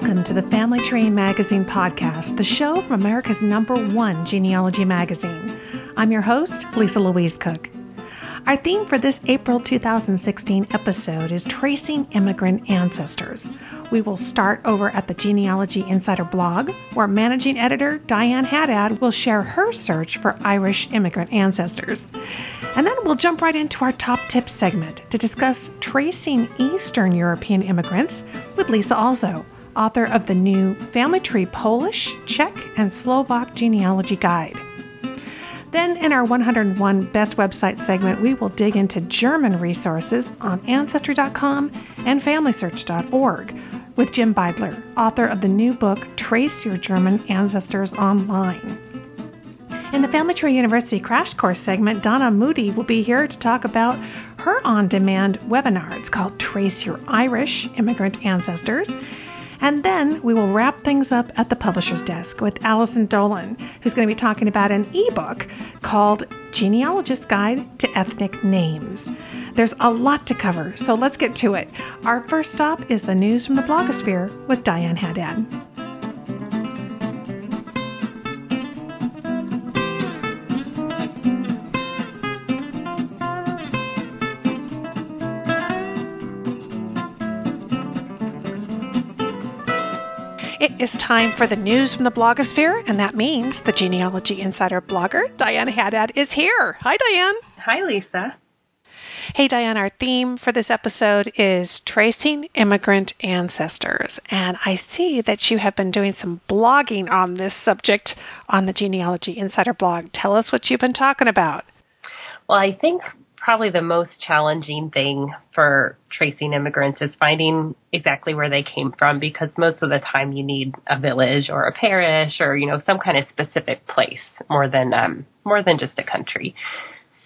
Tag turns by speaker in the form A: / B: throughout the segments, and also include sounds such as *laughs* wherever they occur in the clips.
A: Welcome to the Family Tree Magazine podcast, the show from America's number one genealogy magazine. I'm your host, Lisa Louise Cooke. Our theme for this April 2016 episode is Tracing Immigrant Ancestors. We will start over at the Genealogy Insider blog, where managing editor Diane Haddad will share her search for Irish immigrant ancestors. And then we'll jump right into our top tips segment to discuss tracing Eastern European immigrants with Lisa Alzo author of the new Family Tree Polish, Czech, and Slovak Genealogy Guide. Then, in our 101 Best Website segment, we will dig into German resources on Ancestry.com and FamilySearch.org with Jim Beidler, author of the new book Trace Your German Ancestors Online. In the Family Tree University Crash Course segment, Donna Moody will be here to talk about her on demand webinar. It's called Trace Your Irish Immigrant Ancestors. And then we will wrap things up at the publisher's desk with Allison Dolan, who's going to be talking about an ebook called Genealogist's Guide to Ethnic Names. There's a lot to cover, so let's get to it. Our first stop is the news from the blogosphere with Diane Haddad. It is time for the news from the blogosphere, and that means the Genealogy Insider blogger, Diane Haddad, is here. Hi, Diane.
B: Hi, Lisa.
A: Hey, Diane, our theme for this episode is tracing immigrant ancestors. And I see that you have been doing some blogging on this subject on the Genealogy Insider blog. Tell us what you've been talking about.
B: Well, I think probably the most challenging thing for tracing immigrants is finding exactly where they came from because most of the time you need a village or a parish or you know some kind of specific place more than um, more than just a country.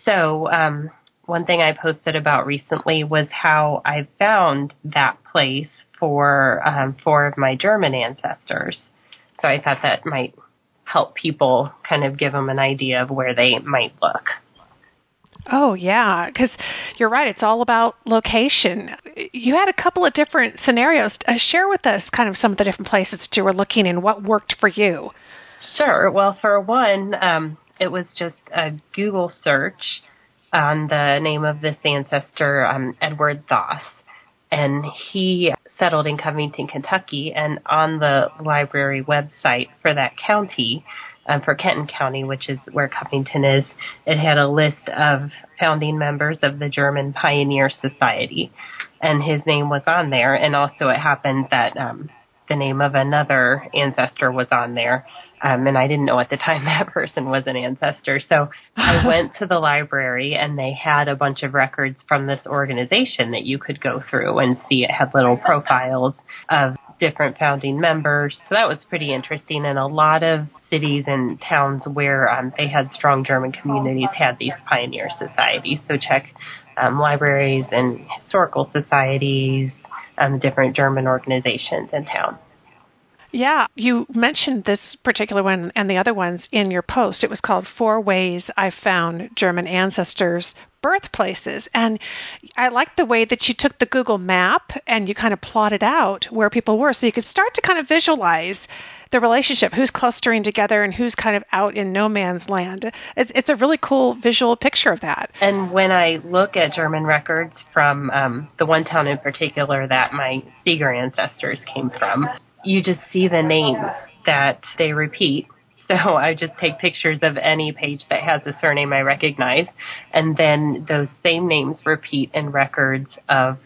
B: So um, one thing I posted about recently was how I found that place for um, four of my German ancestors. So I thought that might help people kind of give them an idea of where they might look.
A: Oh, yeah, because you're right. It's all about location. You had a couple of different scenarios. Uh, share with us kind of some of the different places that you were looking and What worked for you?
B: Sure. Well, for one, um, it was just a Google search on the name of this ancestor, um, Edward Thoth. And he settled in Covington, Kentucky. And on the library website for that county, um, for Kenton County, which is where Covington is, it had a list of founding members of the German Pioneer Society, and his name was on there. And also, it happened that um, the name of another ancestor was on there, um, and I didn't know at the time *laughs* that person was an ancestor. So I *laughs* went to the library, and they had a bunch of records from this organization that you could go through and see. It had little profiles of different founding members. So that was pretty interesting. And a lot of cities and towns where um, they had strong German communities had these pioneer societies. So check um, libraries and historical societies, um, different German organizations in town.
A: Yeah, you mentioned this particular one and the other ones in your post. It was called Four Ways I Found German Ancestors Birthplaces. And I like the way that you took the Google map and you kind of plotted out where people were so you could start to kind of visualize the relationship, who's clustering together and who's kind of out in no man's land. It's, it's a really cool visual picture of that.
B: And when I look at German records from um, the one town in particular that my Seeger ancestors came from, you just see the names that they repeat. So I just take pictures of any page that has a surname I recognize, and then those same names repeat in records of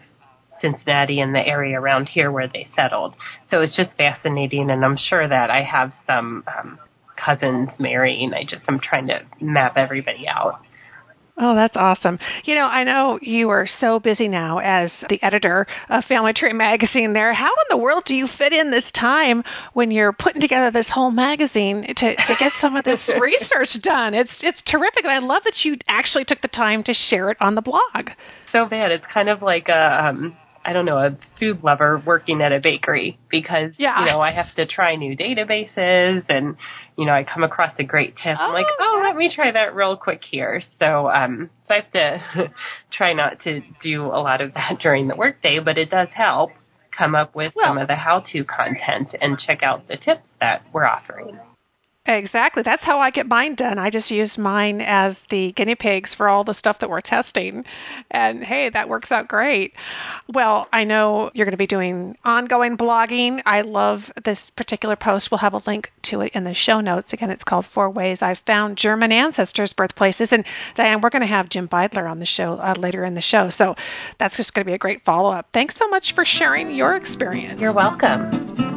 B: Cincinnati and the area around here where they settled. So it's just fascinating, and I'm sure that I have some um, cousins marrying. I just I'm trying to map everybody out.
A: Oh, that's awesome. You know, I know you are so busy now as the editor of Family Tree Magazine there. How in the world do you fit in this time when you're putting together this whole magazine to, to get some of this *laughs* research done? It's it's terrific and I love that you actually took the time to share it on the blog.
B: So bad. It's kind of like a um I don't know, a food lover working at a bakery because, yeah. you know, I have to try new databases and, you know, I come across a great tip. Oh, I'm like, oh, yeah. let me try that real quick here. So, um, so I have to *laughs* try not to do a lot of that *laughs* during the workday, but it does help come up with well, some of the how to content and check out the tips that we're offering.
A: Exactly. That's how I get mine done. I just use mine as the guinea pigs for all the stuff that we're testing. And hey, that works out great. Well, I know you're going to be doing ongoing blogging. I love this particular post. We'll have a link to it in the show notes. Again, it's called Four Ways I've Found German Ancestors' Birthplaces. And Diane, we're going to have Jim Beidler on the show uh, later in the show. So that's just going to be a great follow up. Thanks so much for sharing your experience.
B: You're welcome.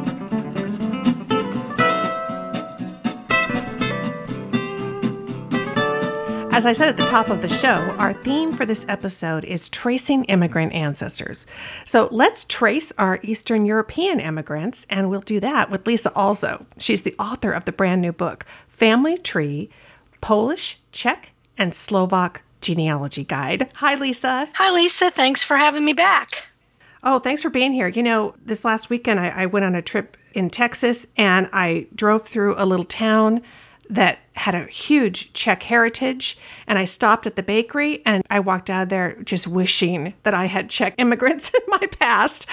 A: As I said at the top of the show, our theme for this episode is tracing immigrant ancestors. So let's trace our Eastern European immigrants, and we'll do that with Lisa Alzo. She's the author of the brand new book, Family Tree Polish, Czech, and Slovak Genealogy Guide. Hi, Lisa.
C: Hi, Lisa. Thanks for having me back.
A: Oh, thanks for being here. You know, this last weekend I, I went on a trip in Texas and I drove through a little town that had a huge Czech heritage. And I stopped at the bakery and I walked out of there just wishing that I had Czech immigrants *laughs* in my past.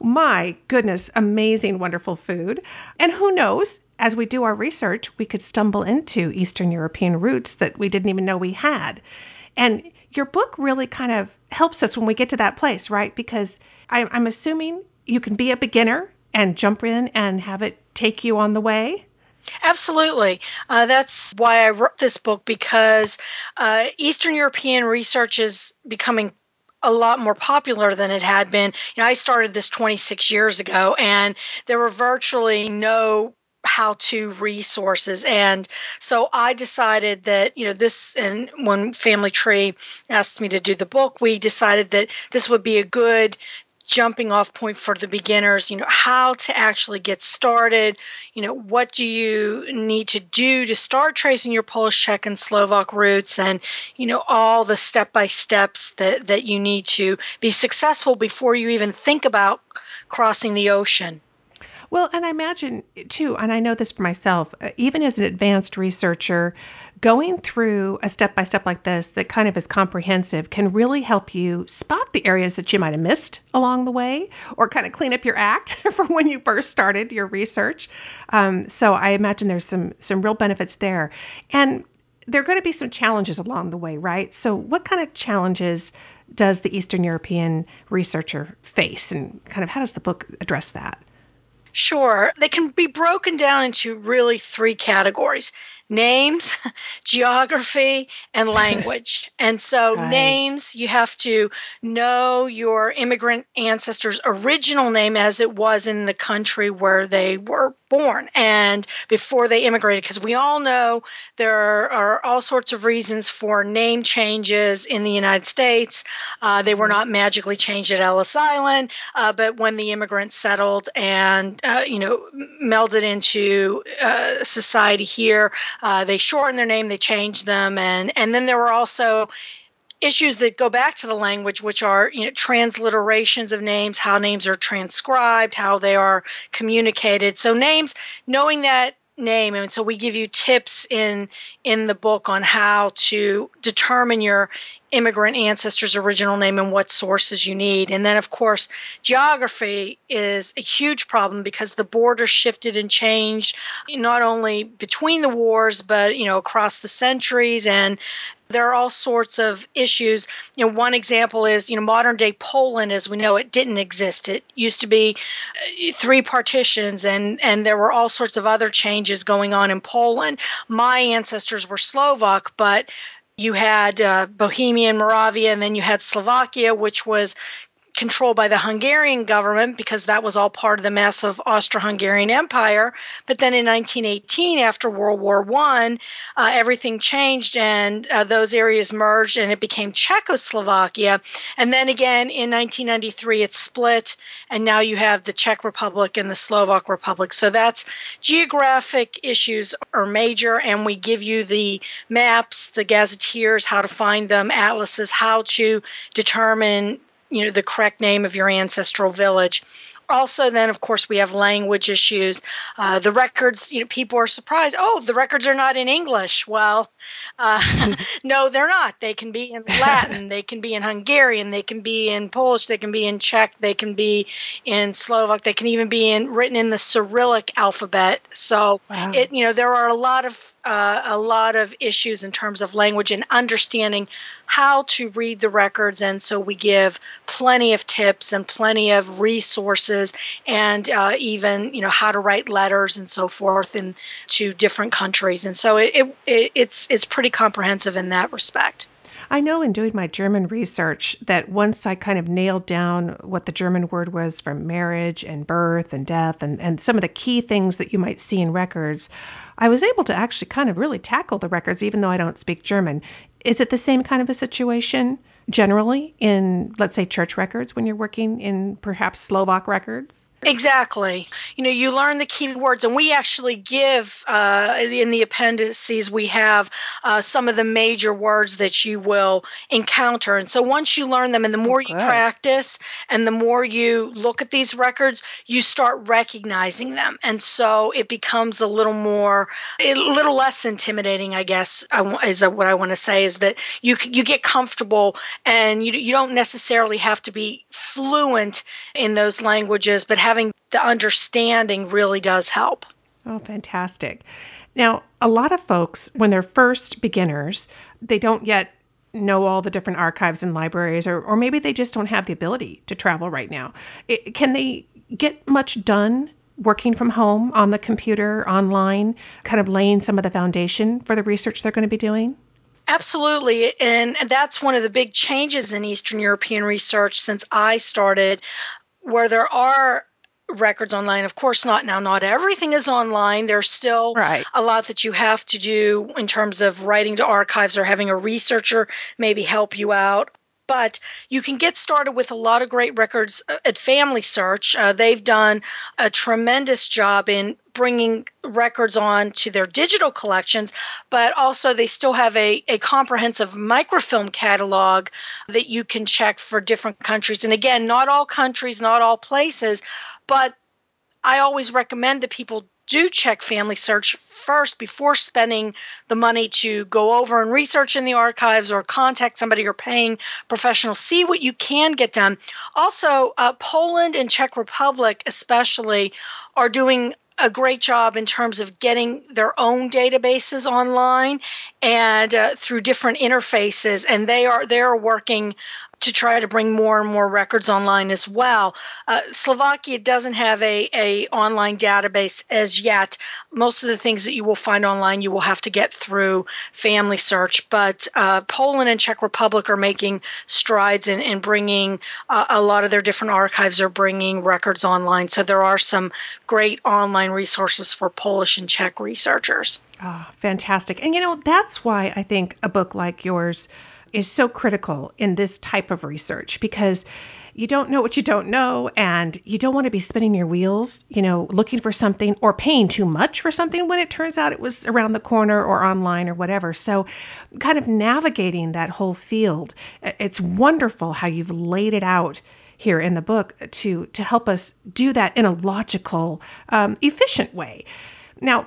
A: My goodness, amazing, wonderful food. And who knows, as we do our research, we could stumble into Eastern European roots that we didn't even know we had. And your book really kind of helps us when we get to that place, right? Because I'm assuming you can be a beginner and jump in and have it take you on the way.
C: Absolutely. Uh, that's why I wrote this book because uh, Eastern European research is becoming a lot more popular than it had been. You know, I started this 26 years ago, and there were virtually no how to resources and so i decided that you know this and when family tree asked me to do the book we decided that this would be a good jumping off point for the beginners you know how to actually get started you know what do you need to do to start tracing your polish czech and slovak roots and you know all the step by steps that that you need to be successful before you even think about crossing the ocean
A: well, and I imagine too, and I know this for myself, uh, even as an advanced researcher, going through a step by step like this that kind of is comprehensive can really help you spot the areas that you might have missed along the way or kind of clean up your act *laughs* from when you first started your research. Um, so I imagine there's some some real benefits there. And there are going to be some challenges along the way, right? So what kind of challenges does the Eastern European researcher face and kind of how does the book address that?
C: Sure. They can be broken down into really three categories names, *laughs* geography, and *laughs* language. and so, right. names, you have to know your immigrant ancestors' original name as it was in the country where they were born and before they immigrated, because we all know there are all sorts of reasons for name changes in the United States. Uh, they were not magically changed at Ellis Island, uh, but when the immigrants settled and uh, you know melded into uh, society here, uh, they shortened their name, they changed them, and and then there were also issues that go back to the language, which are you know transliterations of names, how names are transcribed, how they are communicated. So names, knowing that name and so we give you tips in in the book on how to determine your immigrant ancestors original name and what sources you need and then of course geography is a huge problem because the border shifted and changed not only between the wars but you know across the centuries and there are all sorts of issues. You know, one example is, you know, modern day Poland, as we know, it didn't exist. It used to be uh, three partitions, and and there were all sorts of other changes going on in Poland. My ancestors were Slovak, but you had uh, Bohemia and Moravia, and then you had Slovakia, which was controlled by the Hungarian government because that was all part of the massive Austro-Hungarian Empire. But then in 1918, after World War One, uh, everything changed and uh, those areas merged, and it became Czechoslovakia. And then again in 1993, it split, and now you have the Czech Republic and the Slovak Republic. So that's geographic issues are major, and we give you the maps, the gazetteers, how to find them, atlases, how to determine you know the correct name of your ancestral village Also, then of course we have language issues. Uh, the records, you know, people are surprised. Oh, the records are not in English. Well, uh, *laughs* *laughs* no, they're not. They can be in Latin. they can be in Hungarian. They can be in Polish. They can be in Czech. They can be in Slovak. They can even be in written in the Cyrillic alphabet. So wow. it, you know, there are a lot of uh, a lot of issues in terms of language and understanding how to read the records. And so we give plenty of tips and plenty of resources and uh, even, you know, how to write letters and so forth in to different countries. And so it, it, it's, it's pretty comprehensive in that respect.
A: I know in doing my German research that once I kind of nailed down what the German word was for marriage and birth and death and, and some of the key things that you might see in records, I was able to actually kind of really tackle the records even though I don't speak German. Is it the same kind of a situation generally in, let's say, church records when you're working in perhaps Slovak records?
C: Exactly. You know, you learn the key words, and we actually give uh, in the appendices, we have uh, some of the major words that you will encounter. And so once you learn them, and the more okay. you practice and the more you look at these records, you start recognizing them. And so it becomes a little more, a little less intimidating, I guess, is what I want to say is that you, you get comfortable and you, you don't necessarily have to be fluent in those languages, but having the understanding really does help.
A: Oh, fantastic. Now, a lot of folks, when they're first beginners, they don't yet know all the different archives and libraries, or, or maybe they just don't have the ability to travel right now. It, can they get much done working from home on the computer, online, kind of laying some of the foundation for the research they're going to be doing?
C: Absolutely. And that's one of the big changes in Eastern European research since I started, where there are records online. Of course, not now. Not everything is online. There's still right. a lot that you have to do in terms of writing to archives or having a researcher maybe help you out but you can get started with a lot of great records uh, at Family Search. Uh, they've done a tremendous job in bringing records on to their digital collections, but also they still have a, a comprehensive microfilm catalog that you can check for different countries. And again, not all countries, not all places, but I always recommend that people do check Family Search first before spending the money to go over and research in the archives or contact somebody or paying professional. See what you can get done. Also, uh, Poland and Czech Republic, especially, are doing a great job in terms of getting their own databases online and uh, through different interfaces and they are they're working to try to bring more and more records online as well. Uh, Slovakia doesn't have a, a online database as yet. Most of the things that you will find online you will have to get through Family Search, but uh, Poland and Czech Republic are making strides in, in bringing uh, a lot of their different archives are bringing records online. So there are some great online resources for Polish and Czech researchers.
A: Oh, fantastic. And you know, that's why I think a book like yours is so critical in this type of research because you don't know what you don't know and you don't want to be spinning your wheels, you know, looking for something or paying too much for something when it turns out it was around the corner or online or whatever. So, kind of navigating that whole field, it's wonderful how you've laid it out here in the book to to help us do that in a logical, um, efficient way. Now,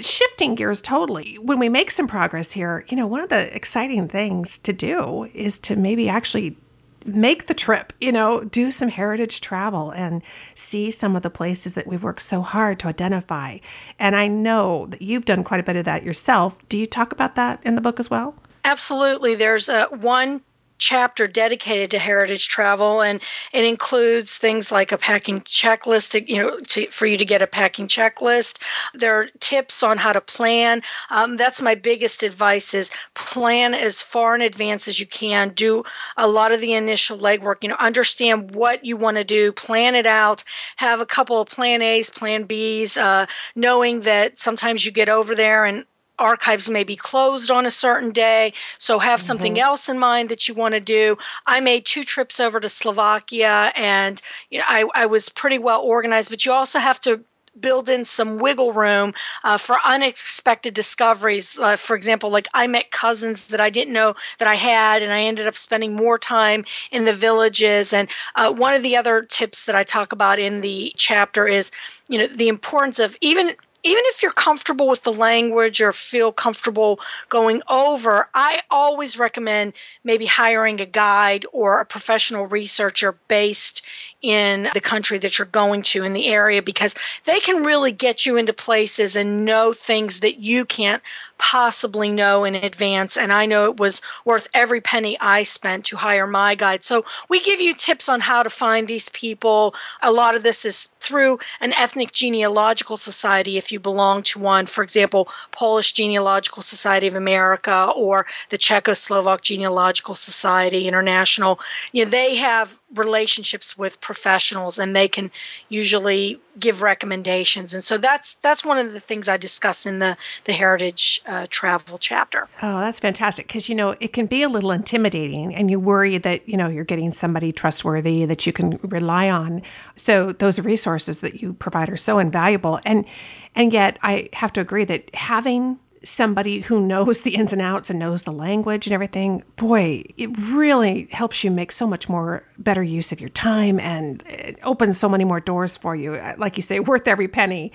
A: shifting gears totally, when we make some progress here, you know, one of the exciting things to do is to maybe actually make the trip, you know, do some heritage travel and see some of the places that we've worked so hard to identify. And I know that you've done quite a bit of that yourself. Do you talk about that in the book as well?
C: Absolutely. There's a one chapter dedicated to heritage travel, and it includes things like a packing checklist, to, you know, to, for you to get a packing checklist. There are tips on how to plan. Um, that's my biggest advice: is plan as far in advance as you can. Do a lot of the initial legwork. You know, understand what you want to do, plan it out, have a couple of plan A's, plan B's, uh, knowing that sometimes you get over there and archives may be closed on a certain day, so have mm-hmm. something else in mind that you want to do. I made two trips over to Slovakia, and you know I, I was pretty well organized, but you also have to build in some wiggle room uh, for unexpected discoveries. Uh, for example, like I met cousins that I didn't know that I had, and I ended up spending more time in the villages. And uh, one of the other tips that I talk about in the chapter is, you know, the importance of even even if you're comfortable with the language or feel comfortable going over, I always recommend maybe hiring a guide or a professional researcher based in the country that you're going to in the area because they can really get you into places and know things that you can't possibly know in advance. And I know it was worth every penny I spent to hire my guide. So we give you tips on how to find these people. A lot of this is through an ethnic genealogical society if you belong to one. For example, Polish Genealogical Society of America or the Czechoslovak Genealogical Society International. You know, they have relationships with professionals and they can usually give recommendations. And so that's that's one of the things i discuss in the the heritage uh, travel chapter.
A: Oh that's fantastic because you know it can be a little intimidating and you worry that you know you're getting somebody trustworthy that you can rely on. So those resources that you provide are so invaluable and and yet i have to agree that having somebody who knows the ins and outs and knows the language and everything, boy, it really helps you make so much more better use of your time and it opens so many more doors for you. Like you say, worth every penny.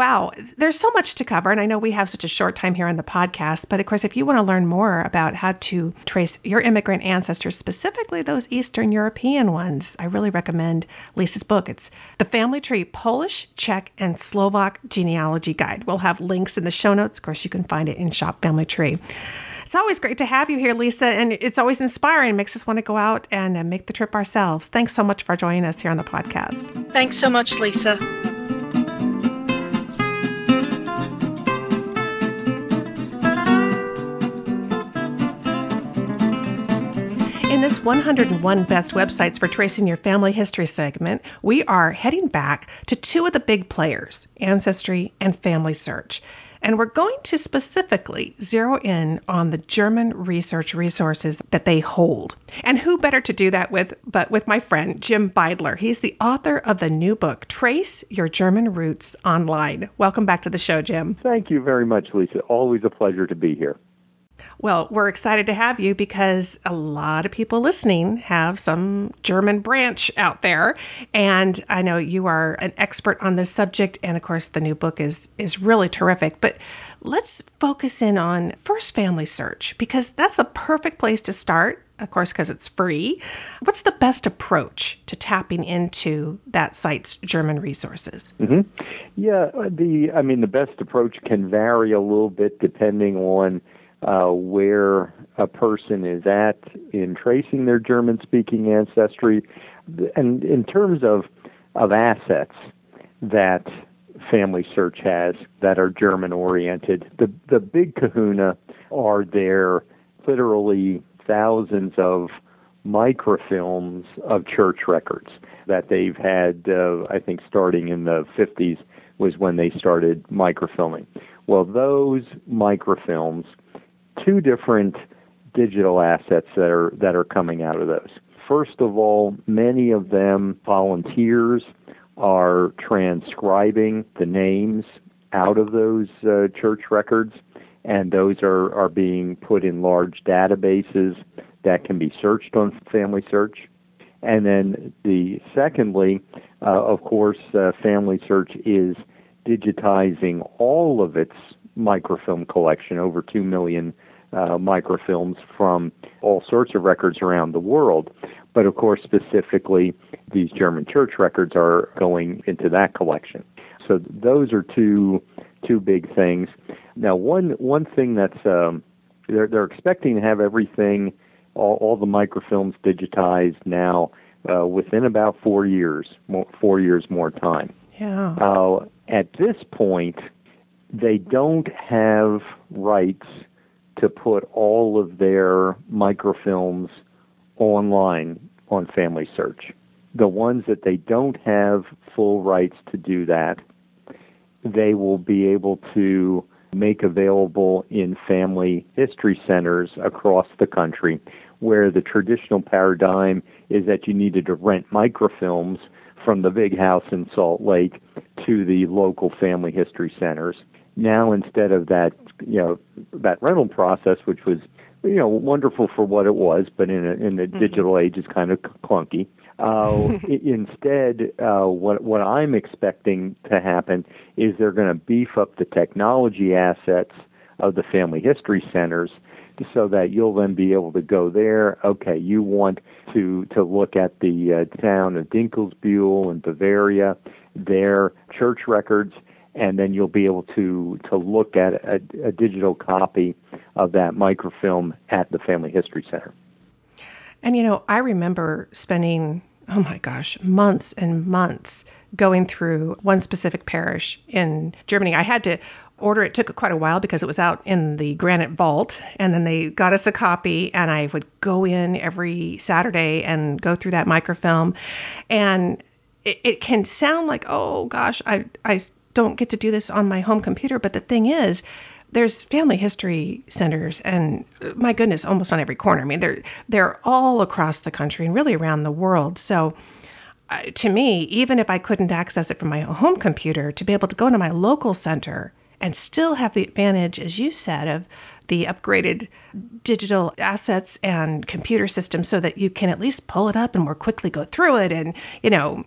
A: Wow, there's so much to cover, and I know we have such a short time here on the podcast. But of course, if you want to learn more about how to trace your immigrant ancestors, specifically those Eastern European ones, I really recommend Lisa's book. It's The Family Tree Polish, Czech, and Slovak Genealogy Guide. We'll have links in the show notes. Of course, you can find it in Shop Family Tree. It's always great to have you here, Lisa, and it's always inspiring. It makes us want to go out and uh, make the trip ourselves. Thanks so much for joining us here on the podcast.
C: Thanks so much, Lisa.
A: This 101 Best Websites for Tracing Your Family History segment, we are heading back to two of the big players, Ancestry and Family Search. And we're going to specifically zero in on the German research resources that they hold. And who better to do that with but with my friend Jim Beidler. He's the author of the new book, Trace Your German Roots Online. Welcome back to the show, Jim.
D: Thank you very much, Lisa. Always a pleasure to be here.
A: Well, we're excited to have you because a lot of people listening have some German branch out there, and I know you are an expert on this subject. And of course, the new book is is really terrific. But let's focus in on First Family Search because that's a perfect place to start. Of course, because it's free. What's the best approach to tapping into that site's German resources?
D: Mm-hmm. Yeah, the I mean the best approach can vary a little bit depending on uh, where a person is at in tracing their German speaking ancestry. And in terms of, of assets that Family Search has that are German oriented, the, the big kahuna are their literally thousands of microfilms of church records that they've had, uh, I think, starting in the 50s was when they started microfilming. Well, those microfilms two different digital assets that are that are coming out of those. First of all, many of them volunteers are transcribing the names out of those uh, church records, and those are, are being put in large databases that can be searched on Family Search. And then the secondly, uh, of course, uh, Family Search is digitizing all of its microfilm collection, over two million uh, microfilms from all sorts of records around the world. But of course, specifically, these German church records are going into that collection. So those are two two big things. Now, one one thing that's um, they're they're expecting to have everything, all, all the microfilms digitized now uh, within about four years, more, four years more time.
A: Yeah. Uh,
D: at this point, they don't have rights to put all of their microfilms online on Family Search. The ones that they don't have full rights to do that, they will be able to make available in family history centers across the country, where the traditional paradigm is that you needed to rent microfilms from the big house in Salt Lake to the local family history centers. Now instead of that, you know, that rental process, which was you know wonderful for what it was, but in a, in the mm-hmm. digital age is kind of clunky. Uh, *laughs* instead, uh, what what I'm expecting to happen is they're going to beef up the technology assets of the family history centers so that you'll then be able to go there. Okay, you want to to look at the uh, town of Dinkelsbühl in Bavaria, their church records, and then you'll be able to to look at a, a digital copy of that microfilm at the Family History Center.
A: And you know, I remember spending oh my gosh, months and months going through one specific parish in Germany. I had to order it took quite a while because it was out in the granite vault and then they got us a copy and I would go in every Saturday and go through that microfilm and it, it can sound like oh gosh I I don't get to do this on my home computer but the thing is there's family history centers and my goodness almost on every corner. I mean they're they're all across the country and really around the world. So uh, to me, even if I couldn't access it from my home computer, to be able to go to my local center and still have the advantage, as you said, of the upgraded digital assets and computer systems so that you can at least pull it up and more quickly go through it and you know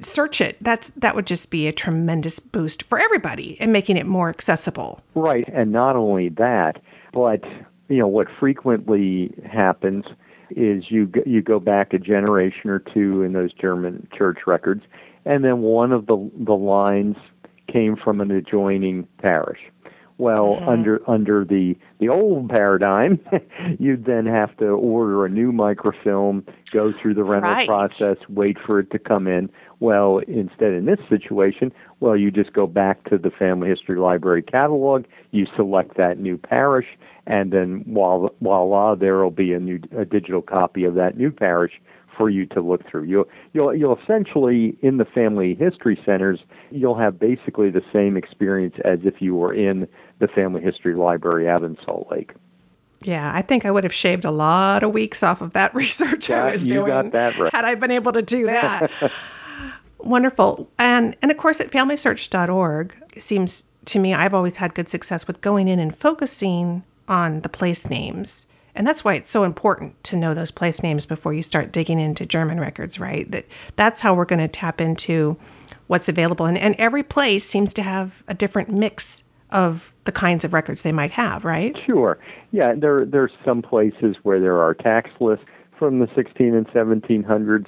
A: search it. That's that would just be a tremendous boost for everybody and making it more accessible.
D: Right. And not only that but you know what frequently happens is you you go back a generation or two in those German church records and then one of the the lines came from an adjoining parish. Well, mm-hmm. under under the the old paradigm, *laughs* you'd then have to order a new microfilm, go through the rental
A: right.
D: process, wait for it to come in. Well, instead in this situation, well, you just go back to the Family History Library catalog, you select that new parish, and then voila, voila there will be a new a digital copy of that new parish for you to look through. You'll you'll you'll essentially in the family history centers you'll have basically the same experience as if you were in the family history library out in Salt Lake.
A: Yeah, I think I would have shaved a lot of weeks off of that *laughs* research
D: yeah,
A: I was
D: you
A: doing
D: got that right.
A: had I been able to do that. *laughs* Wonderful. And and of course at familysearch.org seems to me I've always had good success with going in and focusing on the place names and that's why it's so important to know those place names before you start digging into German records, right? That that's how we're going to tap into what's available. And, and every place seems to have a different mix of the kinds of records they might have, right?
D: Sure. Yeah, there there's some places where there are tax lists from the 16 and 1700s.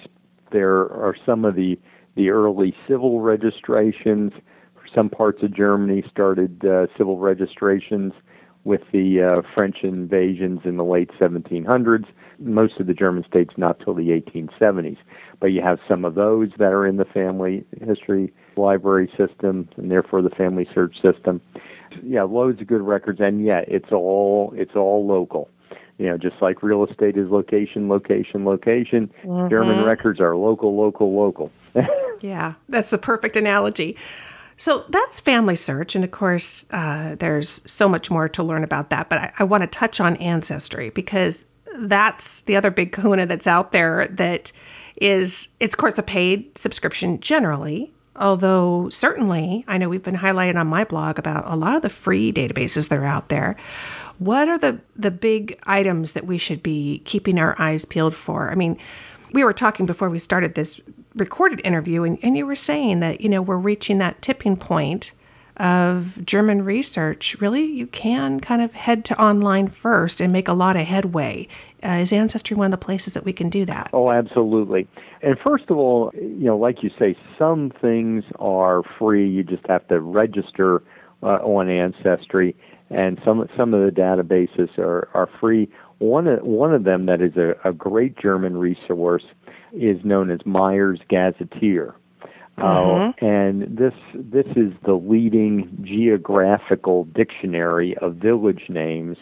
D: There are some of the the early civil registrations. Some parts of Germany started uh, civil registrations with the uh, French invasions in the late 1700s. Most of the German states not till the 1870s. But you have some of those that are in the family history library system and therefore the family search system. Yeah, loads of good records, and yeah, it's all it's all local. You know, just like real estate is location, location, location. Mm-hmm. German records are local, local, local. *laughs*
A: yeah, that's the perfect analogy. So that's Family Search, and of course, uh, there's so much more to learn about that. But I, I want to touch on Ancestry because that's the other big kahuna that's out there that is, it's of course a paid subscription generally. Although certainly, I know we've been highlighting on my blog about a lot of the free databases that are out there. What are the the big items that we should be keeping our eyes peeled for? I mean, we were talking before we started this recorded interview, and, and you were saying that, you know, we're reaching that tipping point of German research. Really, you can kind of head to online first and make a lot of headway. Uh, is Ancestry one of the places that we can do that?
D: Oh, absolutely. And first of all, you know, like you say, some things are free. You just have to register uh, on Ancestry, and some some of the databases are are free. One of, one of them that is a, a great German resource is known as Meyers Gazetteer. Uh, mm-hmm. Uh, and this this is the leading geographical dictionary of village names.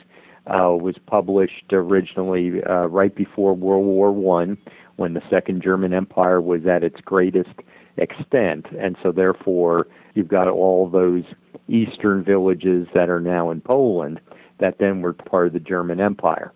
D: Uh, was published originally uh, right before World War One, when the Second German Empire was at its greatest extent, and so therefore you've got all those eastern villages that are now in Poland that then were part of the German Empire.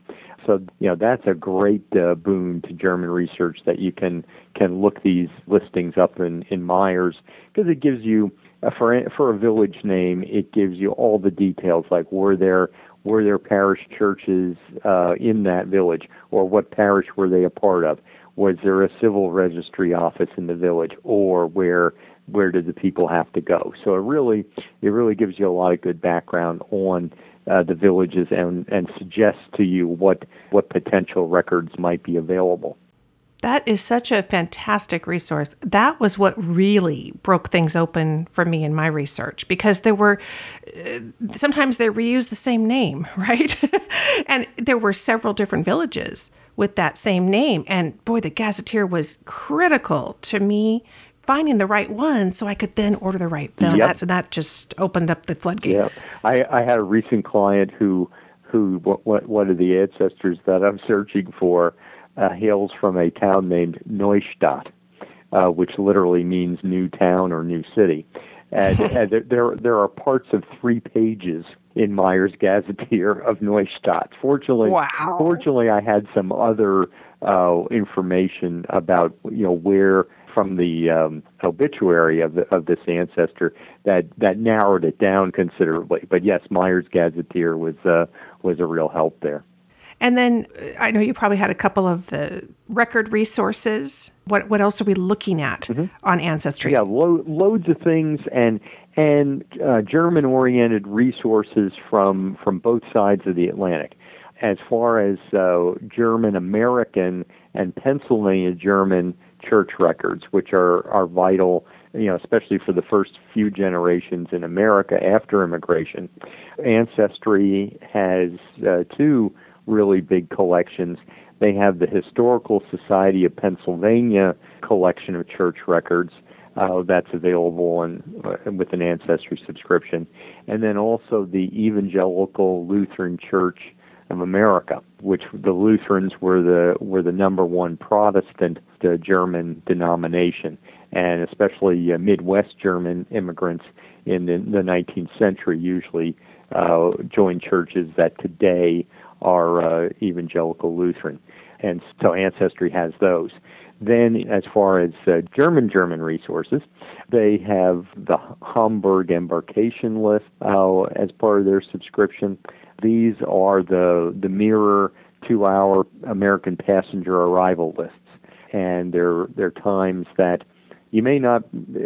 D: So you know that's a great uh, boon to German research that you can can look these listings up in in Meyers because it gives you uh, for for a village name it gives you all the details like were there were there parish churches uh, in that village or what parish were they a part of? Was there a civil registry office in the village or where where did the people have to go? So it really it really gives you a lot of good background on uh, the villages and and suggests to you what what potential records might be available
A: that is such a fantastic resource. That was what really broke things open for me in my research because there were uh, sometimes they reuse the same name, *laughs* right? *laughs* and there were several different villages with that same name. And boy, the gazetteer was critical to me finding the right one so I could then order the right film. Yep. And that just opened up the floodgates.
D: Yeah. I, I had a recent client who, who what, what, one of the ancestors that I'm searching for uh, hails from a town named Neustadt, uh, which literally means new town or new city. And, *laughs* and there, there are parts of three pages in Meyers Gazetteer of Neustadt. Fortunately,
A: wow.
D: fortunately, I had some other uh, information about you know where from the um, obituary of the, of this ancestor that that narrowed it down considerably. But yes, Meyers Gazetteer was uh, was a real help there.
A: And then I know you probably had a couple of the record resources. What what else are we looking at mm-hmm. on Ancestry?
D: Yeah, lo- loads of things and and uh, German oriented resources from from both sides of the Atlantic. As far as uh, German American and Pennsylvania German church records, which are are vital you know, especially for the first few generations in America after immigration. Ancestry has uh, two really big collections. They have the Historical Society of Pennsylvania collection of church records. Uh, that's available in, uh, with an ancestry subscription, and then also the Evangelical Lutheran Church of America, which the Lutherans were the were the number one Protestant uh, German denomination, and especially uh, Midwest German immigrants in the, the 19th century usually uh, joined churches that today are uh, evangelical Lutheran. And so Ancestry has those. Then, as far as uh, German German resources, they have the Hamburg embarkation list uh, as part of their subscription. These are the the mirror to our American passenger arrival lists, and they're they're times that you may not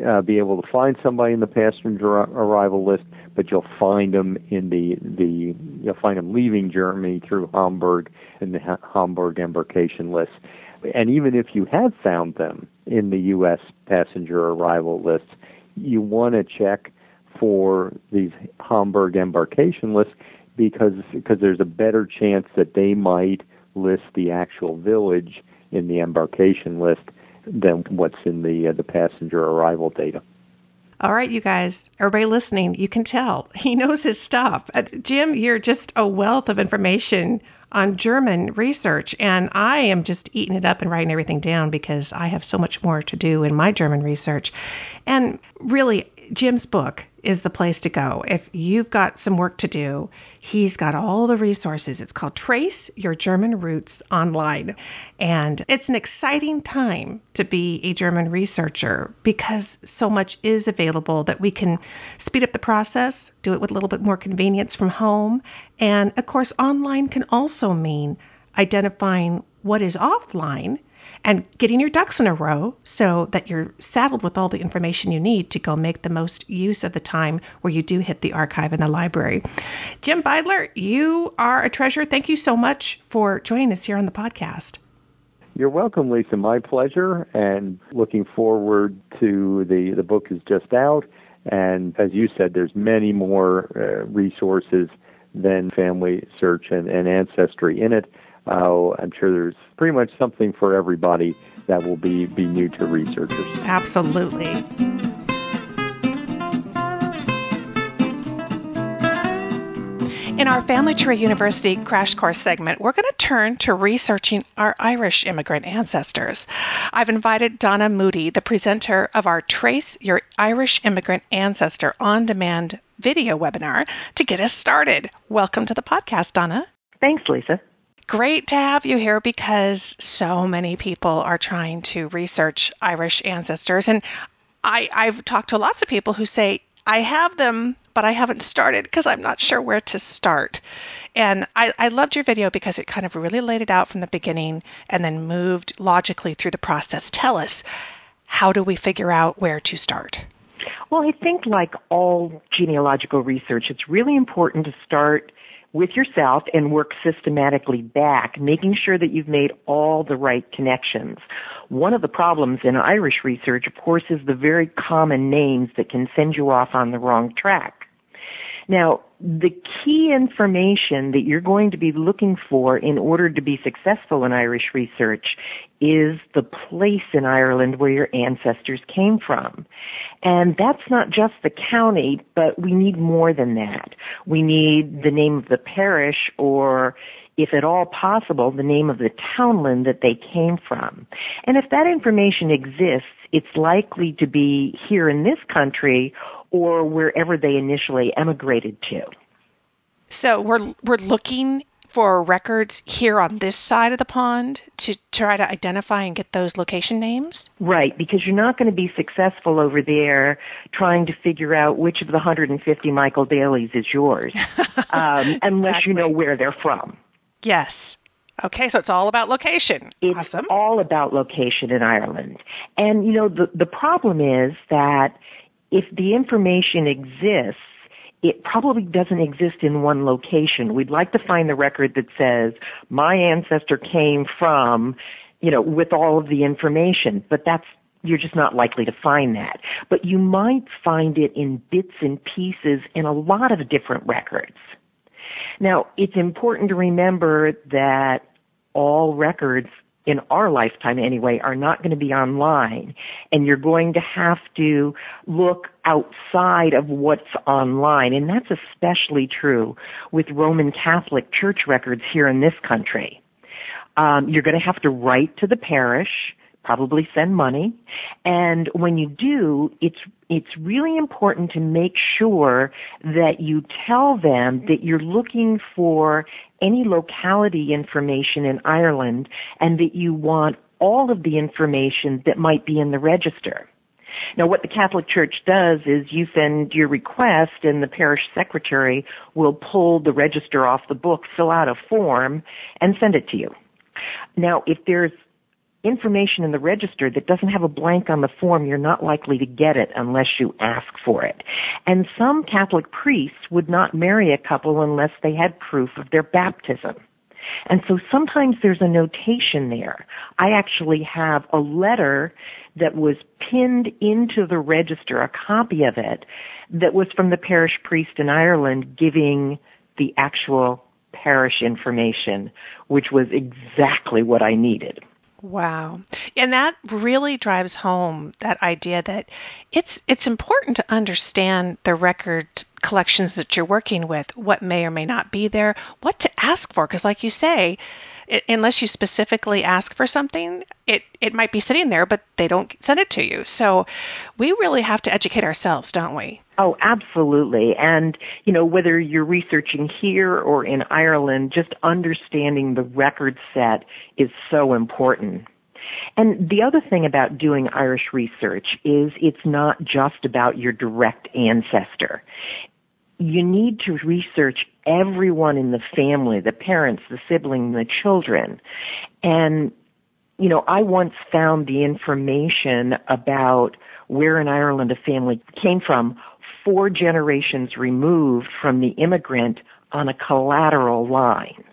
D: uh, be able to find somebody in the passenger arrival list, but you'll find them in the the you'll find them leaving Germany through Hamburg in the ha- Hamburg embarkation list. And even if you have found them in the U.S. passenger arrival lists, you want to check for these Hamburg embarkation lists because because there's a better chance that they might list the actual village in the embarkation list than what's in the uh, the passenger arrival data.
A: All right, you guys, everybody listening, you can tell *laughs* he knows his stuff. Uh, Jim, you're just a wealth of information on German research, and I am just eating it up and writing everything down because I have so much more to do in my German research. And really, Jim's book is the place to go. If you've got some work to do, he's got all the resources. It's called Trace Your German Roots Online. And it's an exciting time to be a German researcher because so much is available that we can speed up the process, do it with a little bit more convenience from home. And of course, online can also mean identifying what is offline and getting your ducks in a row so that you're saddled with all the information you need to go make the most use of the time where you do hit the archive in the library. Jim Beidler, you are a treasure. Thank you so much for joining us here on the podcast.
D: You're welcome, Lisa. My pleasure, and looking forward to the the book is just out, and as you said, there's many more uh, resources than family search and, and ancestry in it uh, I'm sure there's pretty much something for everybody that will be, be new to researchers.
A: Absolutely. In our Family Tree University crash course segment, we're going to turn to researching our Irish immigrant ancestors. I've invited Donna Moody, the presenter of our Trace Your Irish Immigrant Ancestor on demand video webinar, to get us started. Welcome to the podcast, Donna.
E: Thanks, Lisa.
A: Great to have you here because so many people are trying to research Irish ancestors. And I, I've talked to lots of people who say, I have them, but I haven't started because I'm not sure where to start. And I, I loved your video because it kind of really laid it out from the beginning and then moved logically through the process. Tell us, how do we figure out where to start?
E: Well, I think like all genealogical research, it's really important to start with yourself and work systematically back, making sure that you've made all the right connections. One of the problems in Irish research, of course, is the very common names that can send you off on the wrong track. Now, the key information that you're going to be looking for in order to be successful in Irish research is the place in Ireland where your ancestors came from. And that's not just the county, but we need more than that. We need the name of the parish or if at all possible, the name of the townland that they came from. And if that information exists, it's likely to be here in this country or wherever they initially emigrated to.
A: So we're we're looking for records here on this side of the pond to try to identify and get those location names?
E: Right, because you're not going to be successful over there trying to figure out which of the 150 Michael Dalys is yours, *laughs* um, unless exactly. you know where they're from.
A: Yes. Okay, so it's all about location.
E: It's
A: awesome.
E: all about location in Ireland. And you know the the problem is that if the information exists, it probably doesn't exist in one location. We'd like to find the record that says my ancestor came from, you know, with all of the information, but that's you're just not likely to find that. But you might find it in bits and pieces in a lot of different records. Now, it's important to remember that all records in our lifetime anyway, are not going to be online. And you're going to have to look outside of what's online. And that's especially true with Roman Catholic church records here in this country. Um, you're going to have to write to the parish probably send money. And when you do, it's, it's really important to make sure that you tell them that you're looking for any locality information in Ireland and that you want all of the information that might be in the register. Now what the Catholic Church does is you send your request and the parish secretary will pull the register off the book, fill out a form, and send it to you. Now if there's information in the register that doesn't have a blank on the form, you're not likely to get it unless you ask for it. And some Catholic priests would not marry a couple unless they had proof of their baptism. And so sometimes there's a notation there. I actually have a letter that was pinned into the register, a copy of it, that was from the parish priest in Ireland giving the actual parish information, which was exactly what I needed.
A: Wow. And that really drives home that idea that it's it's important to understand the record collections that you're working with, what may or may not be there, what to ask for because like you say, it, unless you specifically ask for something, it, it might be sitting there, but they don't send it to you. So we really have to educate ourselves, don't we?
E: Oh, absolutely. And, you know, whether you're researching here or in Ireland, just understanding the record set is so important. And the other thing about doing Irish research is it's not just about your direct ancestor you need to research everyone in the family, the parents, the siblings, the children. And, you know, I once found the information about where in Ireland a family came from four generations removed from the immigrant on a collateral line.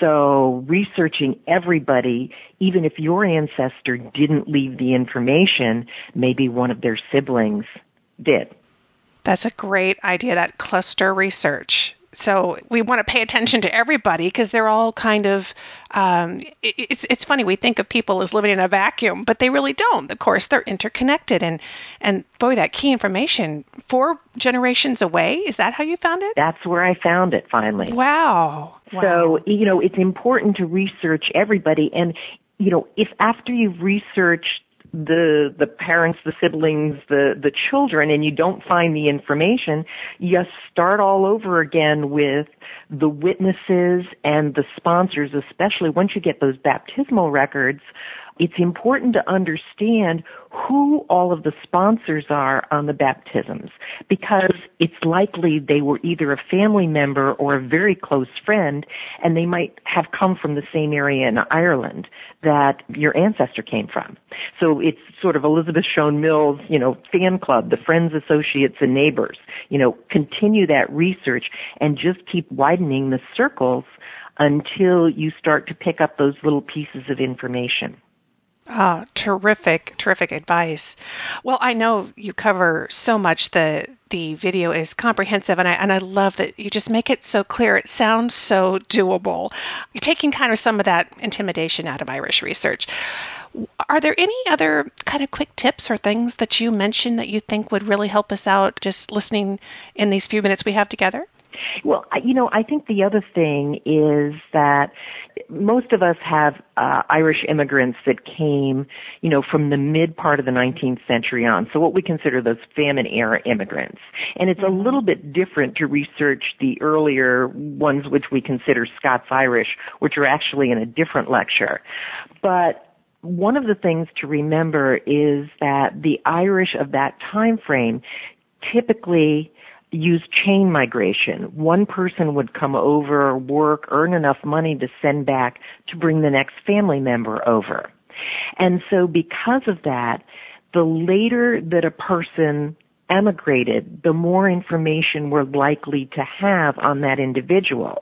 E: So researching everybody, even if your ancestor didn't leave the information, maybe one of their siblings did.
A: That's a great idea, that cluster research. So we want to pay attention to everybody because they're all kind of. Um, it, it's it's funny we think of people as living in a vacuum, but they really don't. Of course, they're interconnected, and and boy, that key information four generations away. Is that how you found it?
E: That's where I found it finally.
A: Wow.
E: wow. So you know, it's important to research everybody, and you know, if after you've researched the the parents, the siblings, the the children, and you don't find the information, you start all over again with the witnesses and the sponsors, especially once you get those baptismal records, it's important to understand who all of the sponsors are on the baptisms because it's likely they were either a family member or a very close friend and they might have come from the same area in Ireland that your ancestor came from. So it's sort of Elizabeth Shown Mills, you know, fan club, the friends, associates, and neighbors. You know, continue that research and just keep widening the circles until you start to pick up those little pieces of information.
A: Ah, terrific, terrific advice. Well, I know you cover so much. The the video is comprehensive, and I and I love that you just make it so clear. It sounds so doable. You're taking kind of some of that intimidation out of Irish research. Are there any other kind of quick tips or things that you mentioned that you think would really help us out just listening in these few minutes we have together?
E: Well, you know, I think the other thing is that most of us have uh, Irish immigrants that came, you know, from the mid part of the 19th century on. So what we consider those famine era immigrants. And it's a mm-hmm. little bit different to research the earlier ones which we consider Scots Irish, which are actually in a different lecture. But one of the things to remember is that the Irish of that time frame typically use chain migration. One person would come over, work, earn enough money to send back to bring the next family member over. And so because of that, the later that a person emigrated, the more information we're likely to have on that individual.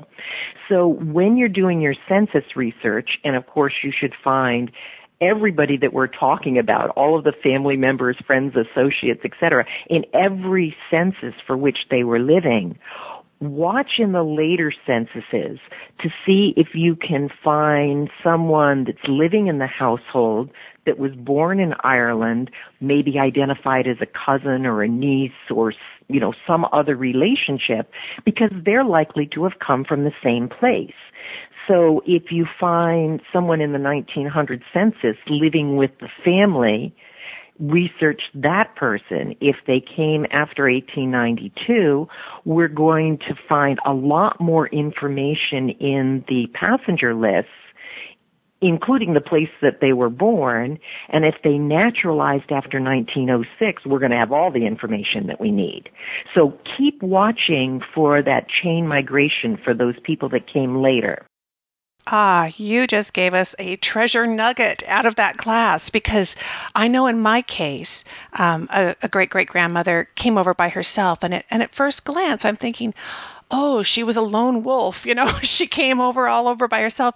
E: So when you're doing your census research, and of course you should find everybody that we're talking about, all of the family members, friends, associates, etc., in every census for which they were living, watch in the later censuses to see if you can find someone that's living in the household that was born in Ireland, maybe identified as a cousin or a niece or, you know, some other relationship because they're likely to have come from the same place. So if you find someone in the 1900 census living with the family, research that person. If they came after 1892, we're going to find a lot more information in the passenger lists including the place that they were born. And if they naturalized after 1906, we're going to have all the information that we need. So keep watching for that chain migration for those people that came later.
A: Ah, you just gave us a treasure nugget out of that class because I know in my case, um, a, great great grandmother came over by herself, and, it, and at first glance, I'm thinking, oh, she was a lone wolf. *laughs* You know, she came over all over by herself.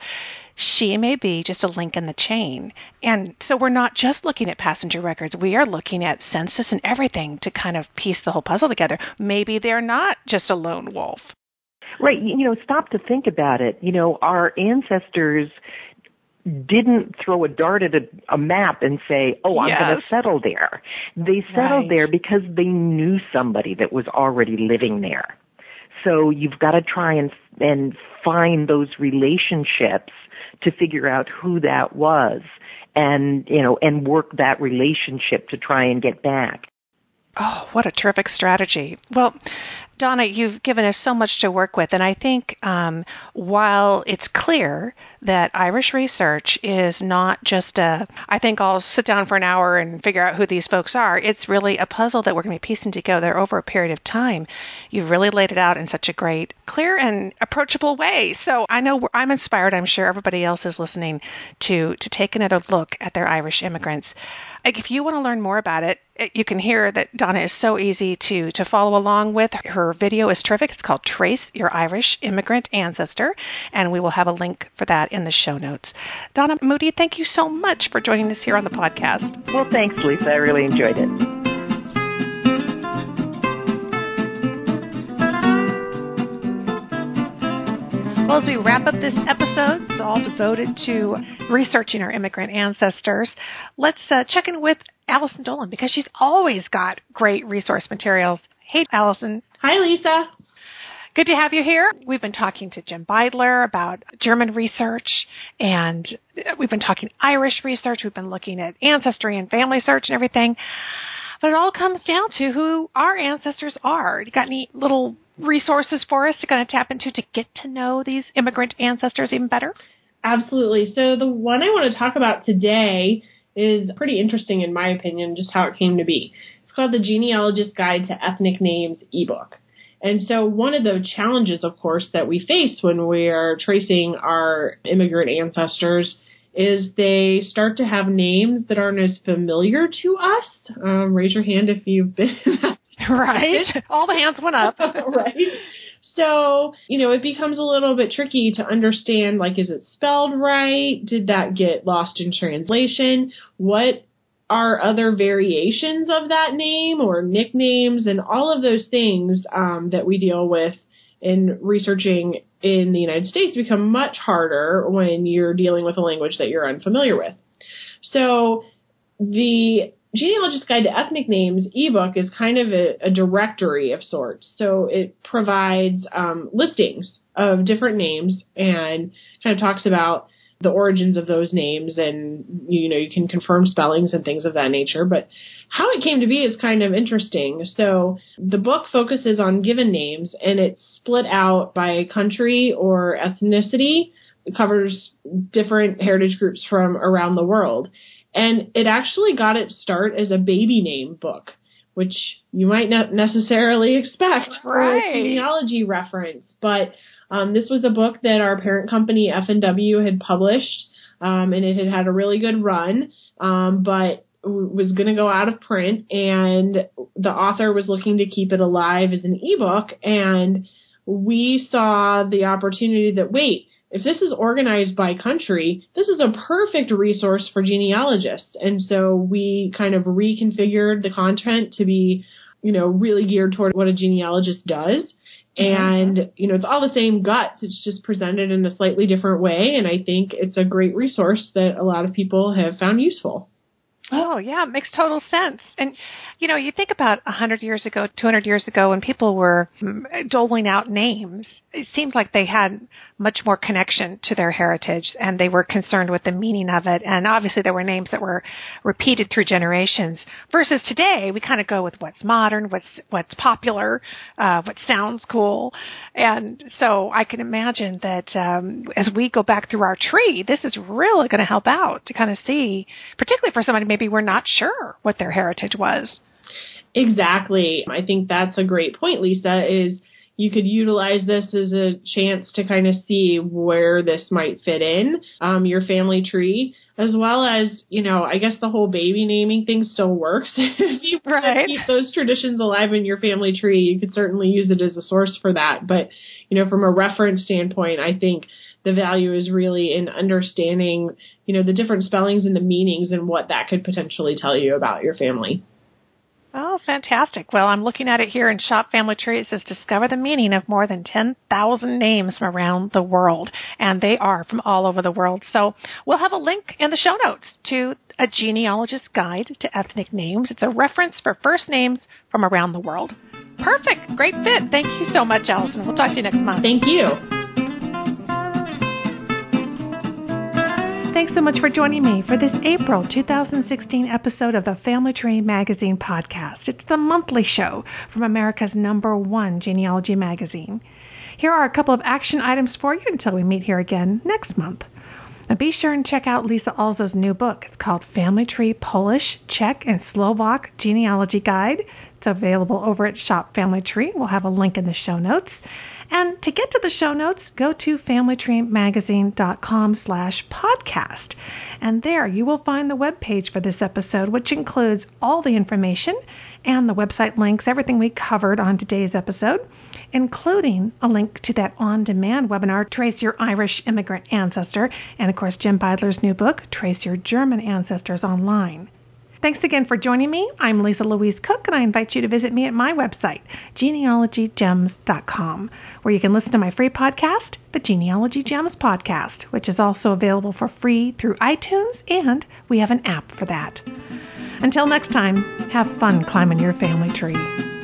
A: She may be just a link in the chain. And so we're not just looking at passenger records, we are looking at census and everything to kind of piece the whole puzzle together. Maybe they're not just a lone wolf.
E: Right. You know, stop to think about it. You know, our ancestors didn't throw a dart at a, a map and say, "Oh, I'm yes. going to settle there." They settled right. there because they knew somebody that was already living there. So you've got to try and and find those relationships to figure out who that was and you know and work that relationship to try and get back.
A: Oh, what a terrific strategy. Well, Donna, you've given us so much to work with, and I think um, while it's clear that Irish research is not just a, I think I'll sit down for an hour and figure out who these folks are, it's really a puzzle that we're going to be piecing together over a period of time. You've really laid it out in such a great, clear, and approachable way. So I know I'm inspired. I'm sure everybody else is listening to to take another look at their Irish immigrants if you want to learn more about it, you can hear that Donna is so easy to to follow along with. Her video is terrific. It's called Trace Your Irish Immigrant Ancestor, and we will have a link for that in the show notes. Donna Moughty, thank you so much for joining us here on the podcast.
E: Well, thanks, Lisa. I really enjoyed it.
A: Well, as we wrap up this episode, it's all devoted to researching our immigrant ancestors. Let's uh, check in with Allison Dolan because she's always got great resource materials. Hey, Allison.
F: Hi, Lisa.
A: Good to have you here. We've been talking to Jim Beidler about German research, and we've been talking Irish research. We've been looking at ancestry and family search and everything. But it all comes down to who our ancestors are. You got any little resources for us to kind of tap into to get to know these immigrant ancestors even better?
F: Absolutely. So the one I want to talk about today is pretty interesting in my opinion, just how it came to be. It's called the Genealogist Guide to Ethnic Names ebook. And so one of the challenges, of course, that we face when we are tracing our immigrant ancestors is they start to have names that aren't as familiar to us. Um, raise your hand if you've been. *laughs* *laughs*
A: right. *laughs* All the hands went up. *laughs*
F: right. So, you know, it becomes a little bit tricky to understand like, is it spelled right? Did that get lost in translation? What are other variations of that name or nicknames and all of those things um, that we deal with in researching in the United States become much harder when you're dealing with a language that you're unfamiliar with. So the Genealogist Guide to Ethnic Names ebook is kind of a, a directory of sorts. So it provides um, listings of different names and kind of talks about the origins of those names and you know you can confirm spellings and things of that nature. But how it came to be is kind of interesting. So the book focuses on given names and it's split out by country or ethnicity. It covers different heritage groups from around the world and it actually got its start as a baby name book which you might not necessarily expect for a genealogy reference but um, this was a book that our parent company F&W had published, um, and it had had a really good run, um, but was going to go out of print, and the author was looking to keep it alive as an ebook, and we saw the opportunity that wait, if this is organized by country, this is a perfect resource for genealogists. And so we kind of reconfigured the content to be, you know, really geared toward what a genealogist does. And, you know, it's all the same guts. It's just presented in a slightly different way. And I think it's a great resource that a lot of people have found useful.
A: Oh, yeah, it makes total sense. And, you know, you think about a 100 years ago, 200 years ago, when people were mm, doling out names, it seemed like they had much more connection to their heritage and they were concerned with the meaning of it. And obviously there were names that were repeated through generations versus today, we kind of go with what's modern, what's, what's popular, uh, what sounds cool. And so I can imagine that, um, as we go back through our tree, this is really going to help out to kind of see, particularly for somebody maybe we're not sure what their heritage was.
F: Exactly. I think that's a great point, Lisa, is you could utilize this as a chance to kind of see where this might fit in, um, your family tree, as well as, you know, I guess the whole baby naming thing still works. *laughs* if you right. keep those traditions alive in your family tree, you could certainly use it as a source for that. But, you know, from a reference standpoint, I think the value is really in understanding, you know, the different spellings and the meanings and what that could potentially tell you about your family.
A: Oh, fantastic. Well, I'm looking at it here in Shop Family Tree. It says discover the meaning of more than 10,000 names from around the world. And they are from all over the world. So we'll have a link in the show notes to a genealogist's guide to ethnic names. It's a reference for first names from around the world. Perfect. Great fit. Thank you so much, Allison. We'll talk to you next month.
F: Thank you.
A: Thanks so much for joining me for this April 2016 episode of the Family Tree Magazine podcast. It's the monthly show from America's number one genealogy magazine. Here are a couple of action items for you until we meet here again next month. Now be sure and check out Lisa Alzo's new book. It's called Family Tree Polish, Czech, and Slovak Genealogy Guide. It's available over at Shop Family Tree. We'll have a link in the show notes. And to get to the show notes, go to familytreemagazine.com slash podcast. And there you will find the web page for this episode, which includes all the information and the website links, everything we covered on today's episode, including a link to that on-demand webinar, Trace Your Irish Immigrant Ancestor, and of course Jim Beidler's new book, Trace Your German Ancestors Online. Thanks again for joining me. I'm Lisa Louise Cooke, and I invite you to visit me at my website, genealogygems.com, where you can listen to my free podcast, the Genealogy Gems Podcast, which is also available for free through iTunes, and we have an app for that. Until next time, have fun climbing your family tree.